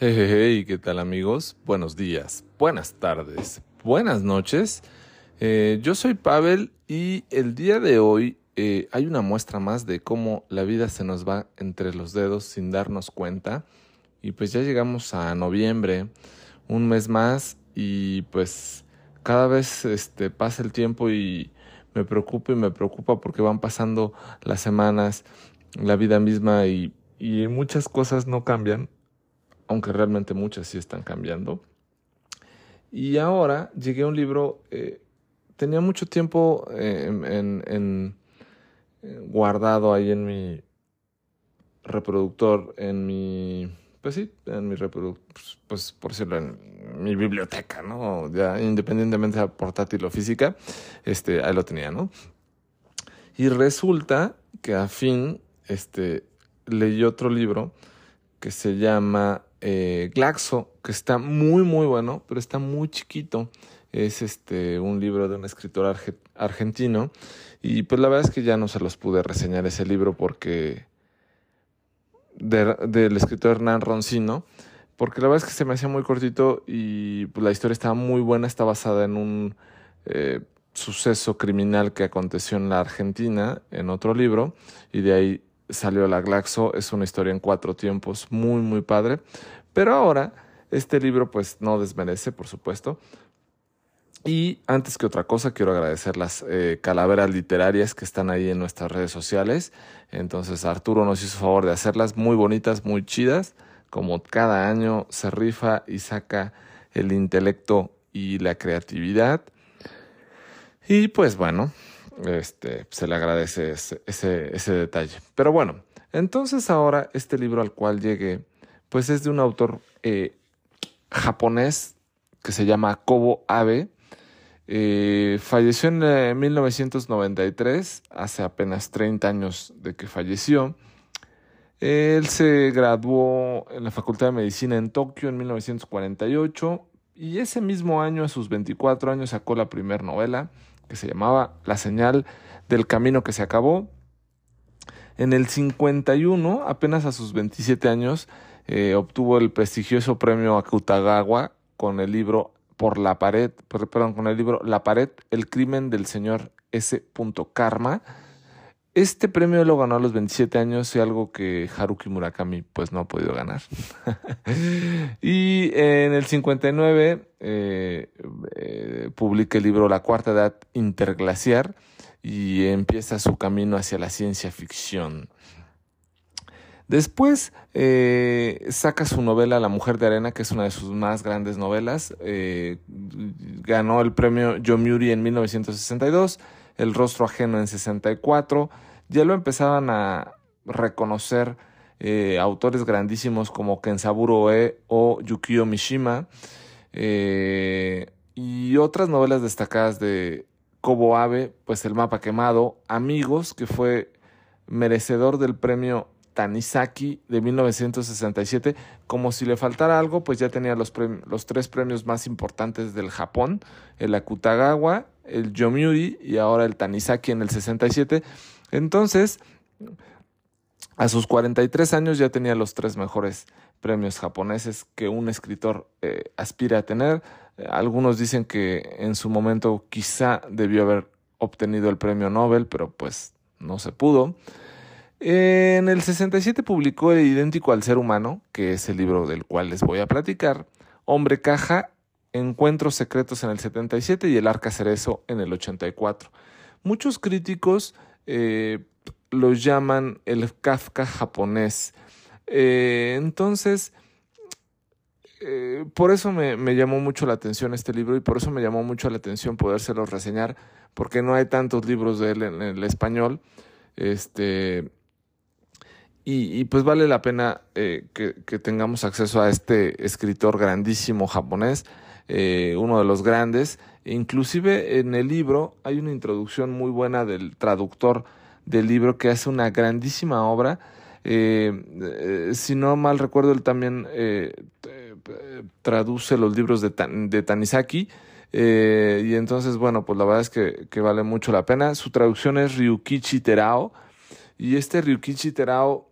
Hey, hey, ¿qué tal amigos? Buenos días, buenas tardes, buenas noches. Eh, yo soy Pavel y el día de hoy eh, hay una muestra más de cómo la vida se nos va entre los dedos sin darnos cuenta. Y pues ya llegamos a noviembre, un mes más y pues cada vez este, pasa el tiempo y me preocupa y me preocupa porque van pasando las semanas, la vida misma y, y muchas cosas no cambian, aunque realmente muchas sí están cambiando. Y ahora llegué a un libro, eh, tenía mucho tiempo eh, en, guardado ahí en mi reproductor, en mi pues sí, en mi reproductor, pues, pues, por decirlo, en mi biblioteca, ¿no? Ya independientemente de portátil o física, este, ahí lo tenía, ¿no? Y resulta que a fin, este, leí otro libro que se llama eh, Glaxo, que está muy, muy bueno, pero está muy chiquito. Es este, un libro de un escritor argentino. Y pues la verdad es que ya no se los pude reseñar ese libro porque del escritor Hernán Roncino, porque la verdad es que se me hacía muy cortito y pues, la historia estaba muy buena, está basada en un eh, suceso criminal que aconteció en la Argentina, en otro libro, y de ahí salió la Glaxo, es una historia en cuatro tiempos, muy, muy padre, pero ahora este libro pues no desmerece, por supuesto, y antes que otra cosa, quiero agradecer las eh, calaveras literarias que están ahí en nuestras redes sociales. Entonces Arturo nos hizo favor de hacerlas muy bonitas, muy chidas. Como cada año se rifa y saca el intelecto y la creatividad. Y pues bueno, este, se le agradece ese, detalle. Pero bueno, entonces ahora este libro al cual llegué, pues es de un autor eh, japonés que se llama Kobo Abe eh, falleció en 1993, eh, hace apenas 30 años de que falleció. Él se graduó en la Facultad de Medicina en Tokio en 1948 y ese mismo año, a sus 24 años, sacó la primera novela que se llamaba La señal del camino que se acabó. En el 51, apenas a sus 27 años, eh, obtuvo el prestigioso premio Akutagawa con el libro por la pared, perdón, con el libro La pared, el crimen del señor S. Karma. Este premio lo ganó a los 27 años y algo que Haruki Murakami pues no ha podido ganar. y en el 59 eh, publica el libro La cuarta edad interglaciar y empieza su camino hacia la ciencia ficción. Después eh, saca su novela La Mujer de Arena, que es una de sus más grandes novelas. Eh, ganó el premio Yomiuri en 1962, El Rostro Ajeno en 64. Ya lo empezaban a reconocer eh, autores grandísimos como Kensaburo E o Yukio Mishima. y otras novelas destacadas de Kobo Abe, pues El Mapa Quemado, Amigos, que fue merecedor del premio Tanizaki de 1967. Como si le faltara algo, pues ya tenía los, los tres premios más importantes del Japón, el Akutagawa, el Yomiuri y ahora el Tanizaki en el 67. Entonces, a sus 43 años ya tenía los tres mejores premios japoneses que un escritor eh, aspira a tener. algunos dicen que en su momento quizá debió haber obtenido el premio Nobel, pero pues no se pudo. En el 67 publicó el Idéntico al Ser Humano, que es el libro del cual les voy a platicar, Hombre Caja, Encuentros Secretos en el 77 y El Arca Cerezo en el 84. Muchos críticos eh, lo llaman el Kafka japonés. Eh, entonces, eh, por eso me, llamó mucho la atención este libro y por eso me llamó mucho la atención podérselo reseñar, porque no hay tantos libros de él en el español. Este, y, pues vale la pena que, tengamos acceso a este escritor grandísimo japonés, uno de los grandes. Inclusive en el libro hay una introducción muy buena del traductor del libro que hace una grandísima obra. Eh, si no mal recuerdo, él también traduce los libros de, Tanizaki. y entonces, bueno, pues la verdad es que, vale mucho la pena. Su traducción es Ryukichi Terao. Y este Ryukichi Terao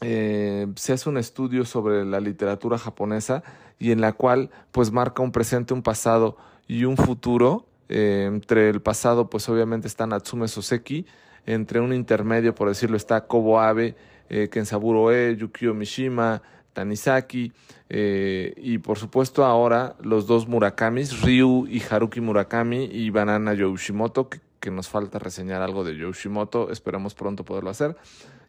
eh, se hace un estudio sobre la literatura japonesa y en la cual pues marca un presente, un pasado y un futuro. Eh, entre el pasado pues obviamente está Natsume Soseki, entre un intermedio por decirlo está Kobo Abe, eh, Kensaburo E, Yukio Mishima, Tanizaki y por supuesto ahora los dos Murakamis, Ryu y Haruki Murakami y Banana Yoshimoto que, que nos falta reseñar algo de Yoshimoto, esperamos pronto poderlo hacer.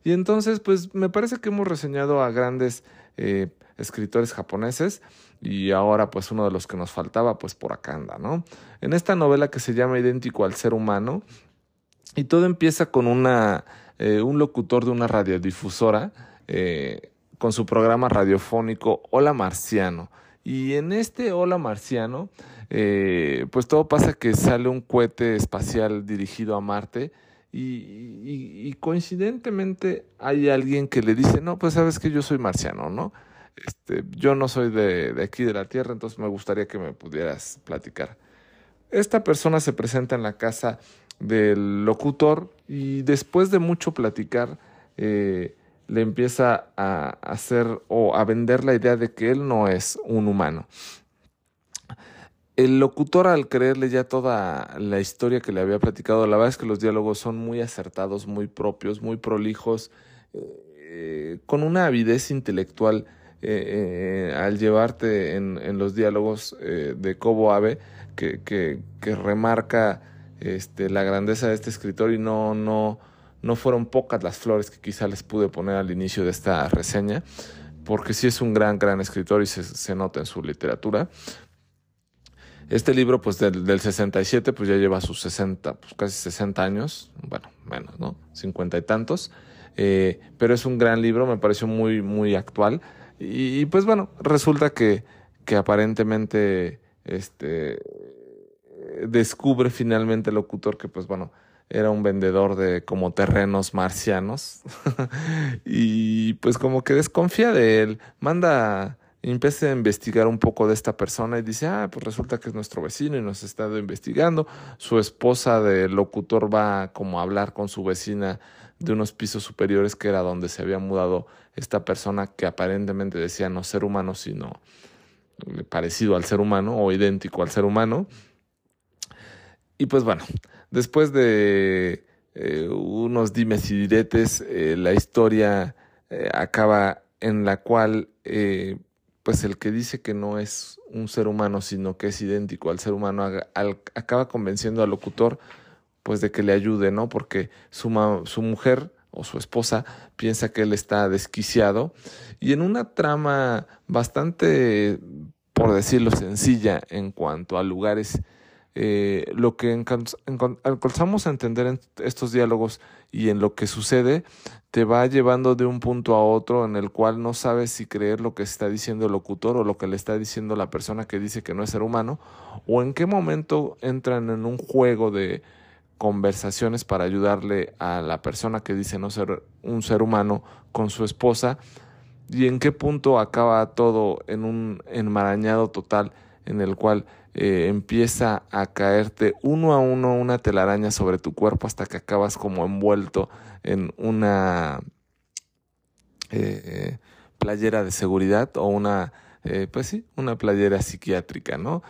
Y entonces, pues me parece que hemos reseñado a grandes eh, escritores japoneses y ahora pues uno de los que nos faltaba pues por acá anda, ¿no? En esta novela que se llama Idéntico al ser humano y todo empieza con una, eh, un locutor de una radiodifusora eh, con su programa radiofónico Hola Marciano. Y en este Hola Marciano, pues todo pasa que sale un cohete espacial dirigido a Marte y, coincidentemente hay alguien que le dice, no, pues sabes que yo soy marciano, ¿no? Este, yo no soy de, aquí de la Tierra, entonces me gustaría que me pudieras platicar. Esta persona se presenta en la casa del locutor y después de mucho platicar, eh, le empieza a hacer o a vender la idea de que él no es un humano. El locutor, al creerle ya toda la historia que le había platicado, la verdad es que los diálogos son muy acertados, muy propios, muy prolijos, eh, con una avidez intelectual eh, eh, al llevarte en, los diálogos de Kobo Abe, que, que, que, remarca este, la grandeza de este escritor y no, no, no fueron pocas las flores que quizá les pude poner al inicio de esta reseña, porque sí es un gran, gran escritor y se, se nota en su literatura. Este libro, pues del, del 67, pues ya lleva sus 60, pues casi 60 años, bueno, menos, ¿no? 50 y tantos. Eh, pero es un gran libro, me pareció muy, muy actual. Y, pues bueno, resulta que, que aparentemente este, descubre finalmente el locutor que pues bueno, era un vendedor de como terrenos marcianos y pues como que desconfía de él, manda y empieza a investigar un poco de esta persona y dice, ah, pues resulta que es nuestro vecino y nos ha estado investigando. Su esposa de locutor va como a hablar con su vecina de unos pisos superiores que era donde se había mudado esta persona que aparentemente decía no ser humano, sino parecido al ser humano o idéntico al ser humano. Y pues bueno, después de eh, unos dimes y diretes, eh, la historia eh, acaba en la cual pues el que dice que no es un ser humano, sino que es idéntico al ser humano, acaba convenciendo al locutor pues de que le ayude, ¿no? Porque su, su mujer o su esposa piensa que él está desquiciado y en una trama bastante, por decirlo, sencilla en cuanto a lugares eh, lo que alcanzamos a entender en estos diálogos y en lo que sucede te va llevando de un punto a otro en el cual no sabes si creer lo que está diciendo el locutor o lo que le está diciendo la persona que dice que no es ser humano o en qué momento entran en un juego de conversaciones para ayudarle a la persona que dice no ser un ser humano con su esposa y en qué punto acaba todo en un enmarañado total en el cual eh, empieza a caerte uno a uno una telaraña sobre tu cuerpo hasta que acabas como envuelto en una eh, playera de seguridad o una, eh, pues sí, una playera psiquiátrica, ¿no?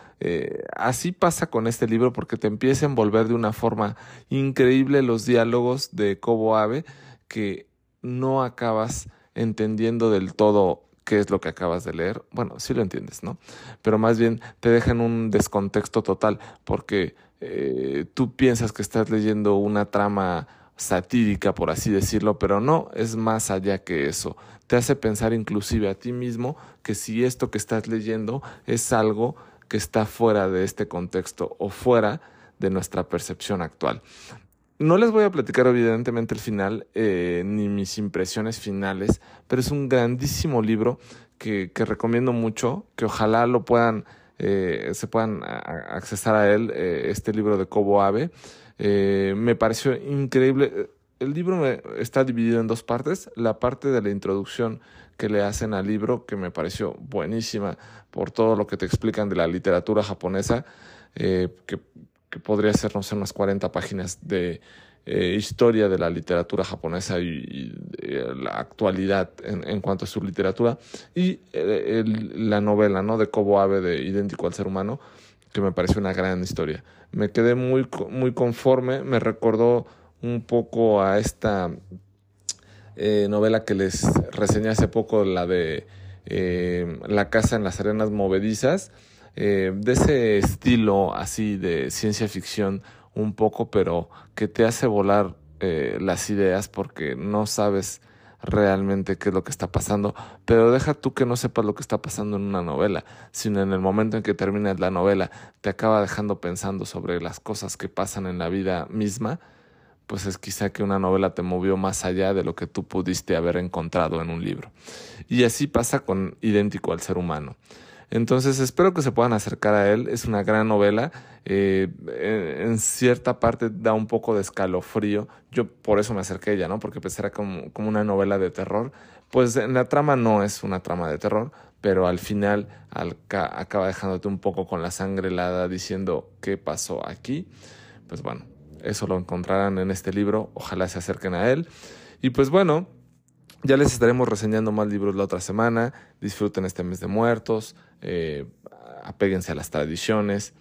así pasa con este libro porque te empieza a envolver de una forma increíble los diálogos de Cobo Ave que no acabas entendiendo del todo qué es lo que acabas de leer. Bueno, sí lo entiendes, ¿no? Pero más bien te dejan un descontexto total porque eh, tú piensas que estás leyendo una trama satírica, por así decirlo, pero no, es más allá que eso. Te hace pensar inclusive a ti mismo que si esto que estás leyendo es algo que está fuera de este contexto o fuera de nuestra percepción actual. No les voy a platicar evidentemente el final eh, ni mis impresiones finales, pero es un grandísimo libro que, que recomiendo mucho, que ojalá lo puedan, eh, se puedan accesar a él, eh, este libro de Cobo Ave. me pareció increíble. El libro está dividido en dos partes. La parte de la introducción que le hacen al libro, que me pareció buenísima por todo lo que te explican de la literatura japonesa, que que podría ser, no sé, unas 40 páginas de eh, historia de la literatura japonesa y, la actualidad en, cuanto a su literatura. Y la novela ¿no? de Kobo Abe de Idéntico al Ser Humano, que me pareció una gran historia. Me quedé muy, muy conforme, me recordó un poco a esta eh, novela que les reseñé hace poco, la de eh, La casa en las arenas movedizas, eh, de ese estilo así de ciencia ficción un poco, pero que te hace volar las ideas porque no sabes realmente qué es lo que está pasando, pero deja tú que no sepas lo que está pasando en una novela, sino en el momento en que terminas la novela te acaba dejando pensando sobre las cosas que pasan en la vida misma, pues es quizá que una novela te movió más allá de lo que tú pudiste haber encontrado en un libro. Y así pasa con Idéntico al ser humano. Entonces espero que se puedan acercar a él. Es una gran novela. Eh, en cierta parte da un poco de escalofrío. Yo por eso me acerqué a ella, ¿no? Porque pensé era como, como una novela de terror. Pues en la trama no es una trama de terror, pero al final acaba dejándote un poco con la sangre helada diciendo qué pasó aquí. Pues bueno, eso lo encontrarán en este libro. Ojalá se acerquen a él. Y pues bueno, ya les estaremos reseñando más libros la otra semana. Disfruten este mes de muertos. Eh, apéguense a las tradiciones.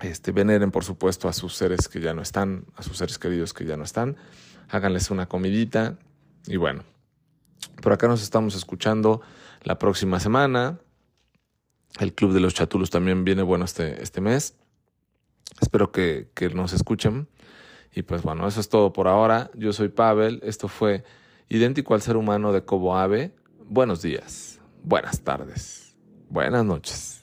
Este, veneren, por supuesto, a sus seres que ya no están, a sus seres queridos que ya no están. Háganles una comidita. Y bueno, por acá nos estamos escuchando la próxima semana. El Club de los Chatulos también viene bueno este, este mes. Espero que, que nos escuchen. Y pues bueno, eso es todo por ahora. Yo soy Pavel. Esto fue idéntico al ser humano de Cobo Ave. Buenos días, buenas tardes, buenas noches.